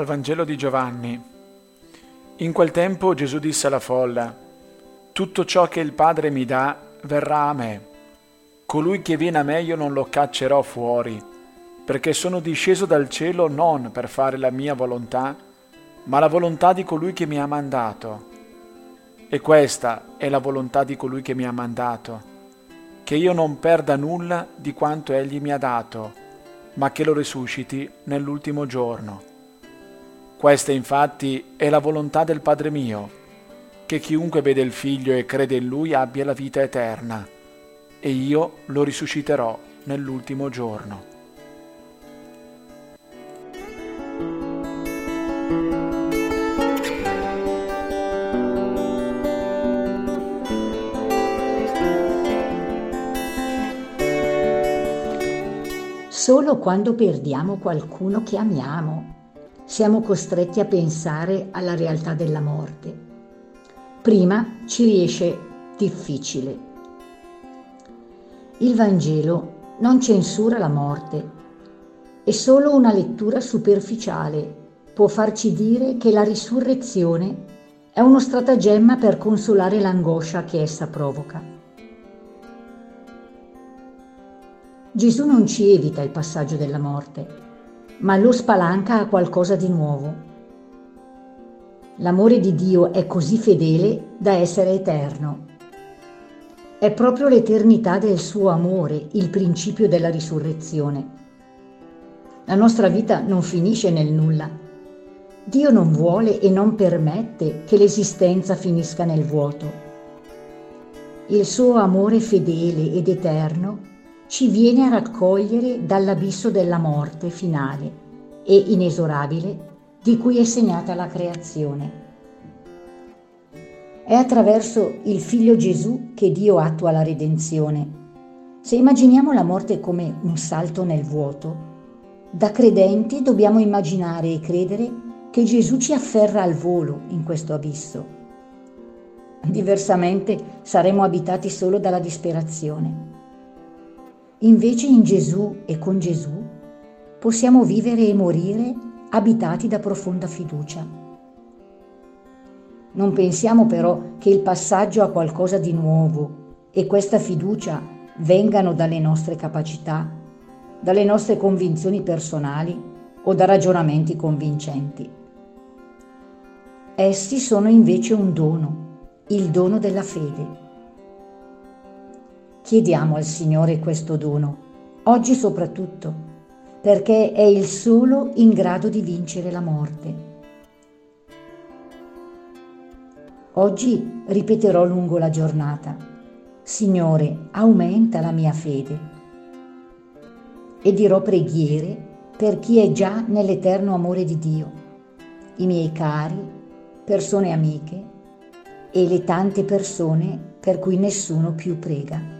Dal Vangelo di Giovanni. In quel tempo Gesù disse alla folla, Tutto ciò che il Padre mi dà verrà a me. Colui che viene a me io non lo caccerò fuori, perché sono disceso dal cielo non per fare la mia volontà, ma la volontà di colui che mi ha mandato. E questa è la volontà di colui che mi ha mandato, che io non perda nulla di quanto egli mi ha dato, ma che lo risusciti nell'ultimo giorno. Questa infatti è la volontà del Padre mio, che chiunque vede il Figlio e crede in Lui abbia la vita eterna, e io lo risusciterò nell'ultimo giorno. Solo quando perdiamo qualcuno che amiamo siamo costretti a pensare alla realtà della morte. Prima ci riesce difficile. Il Vangelo non censura la morte e solo una lettura superficiale può farci dire che la risurrezione è uno stratagemma per consolare l'angoscia che essa provoca. Gesù non ci evita il passaggio della morte, ma lo spalanca a qualcosa di nuovo. L'amore di Dio è così fedele da essere eterno. È proprio l'eternità del suo amore il principio della risurrezione. La nostra vita non finisce nel nulla. Dio non vuole e non permette che l'esistenza finisca nel vuoto. Il suo amore fedele ed eterno ci viene a raccogliere dall'abisso della morte finale e inesorabile di cui è segnata la creazione. È attraverso il Figlio Gesù che Dio attua la redenzione. Se immaginiamo la morte come un salto nel vuoto, da credenti dobbiamo immaginare e credere che Gesù ci afferra al volo in questo abisso. Diversamente saremo abitati solo dalla disperazione. Invece in Gesù e con Gesù possiamo vivere e morire abitati da profonda fiducia. Non pensiamo però che il passaggio a qualcosa di nuovo e questa fiducia vengano dalle nostre capacità, dalle nostre convinzioni personali o da ragionamenti convincenti. Essi sono invece un dono, il dono della fede Chiediamo al Signore questo dono, oggi soprattutto, perché è il solo in grado di vincere la morte. Oggi ripeterò lungo la giornata, Signore, aumenta la mia fede. E dirò preghiere per chi è già nell'eterno amore di Dio, i miei cari, persone amiche e le tante persone per cui nessuno più prega.